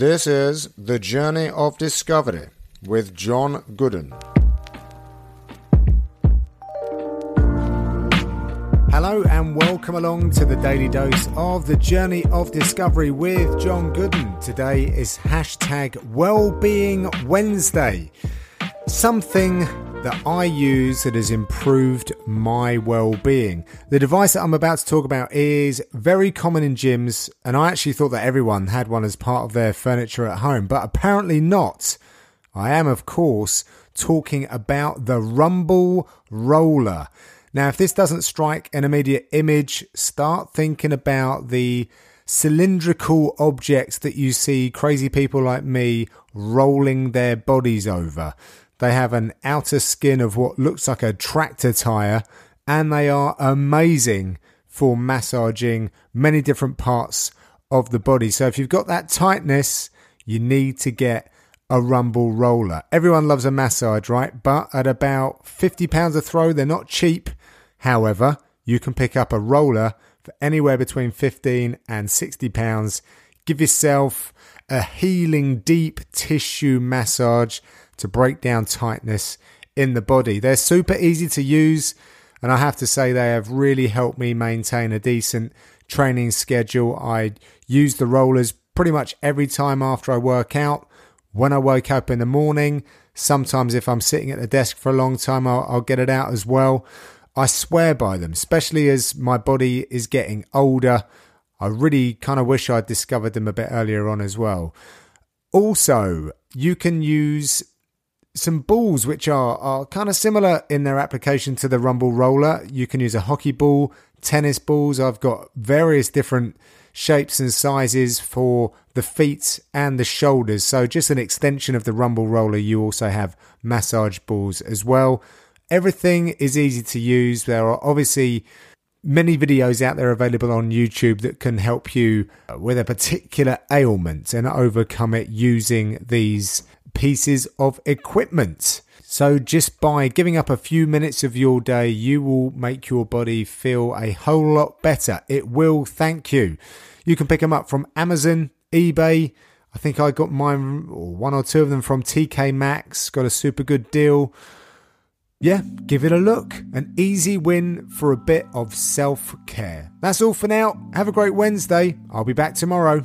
This is The Journey of Discovery with John Gooden. Hello and welcome along to the daily dose of the journey of discovery with John Gooden. Today is hashtag Wellbeing Wednesday. Something that I use that has improved my well-being. The device that I'm about to talk about is very common in gyms, and I actually thought that everyone had one as part of their furniture at home, but apparently not. I am, of course, talking about the Rumble Roller. Now, if this doesn't strike an immediate image, start thinking about the cylindrical objects that you see crazy people like me rolling their bodies over. They have an outer skin of what looks like a tractor tire, and they are amazing for massaging many different parts of the body. So, if you've got that tightness, you need to get a rumble roller. Everyone loves a massage, right? But at about £50 a throw, they're not cheap. However, you can pick up a roller for anywhere between 15 and 60 pounds. Give yourself a healing deep tissue massage to break down tightness in the body. They're super easy to use, and I have to say they have really helped me maintain a decent training schedule. I use the rollers pretty much every time after I work out. When I wake up in the morning, sometimes if I'm sitting at the desk for a long time, I'll, I'll get it out as well. I swear by them, especially as my body is getting older. I really kind of wish I'd discovered them a bit earlier on as well. Also, you can use some balls which are, are kind of similar in their application to the Rumble Roller. You can use a hockey ball, tennis balls. I've got various different shapes and sizes for the feet and the shoulders. So, just an extension of the Rumble Roller, you also have massage balls as well. Everything is easy to use. There are obviously many videos out there available on YouTube that can help you uh, with a particular ailment and overcome it using these pieces of equipment. So, just by giving up a few minutes of your day, you will make your body feel a whole lot better. It will thank you. You can pick them up from Amazon, eBay. I think I got mine, or one or two of them from TK Maxx. Got a super good deal. Yeah, give it a look. An easy win for a bit of self care. That's all for now. Have a great Wednesday. I'll be back tomorrow.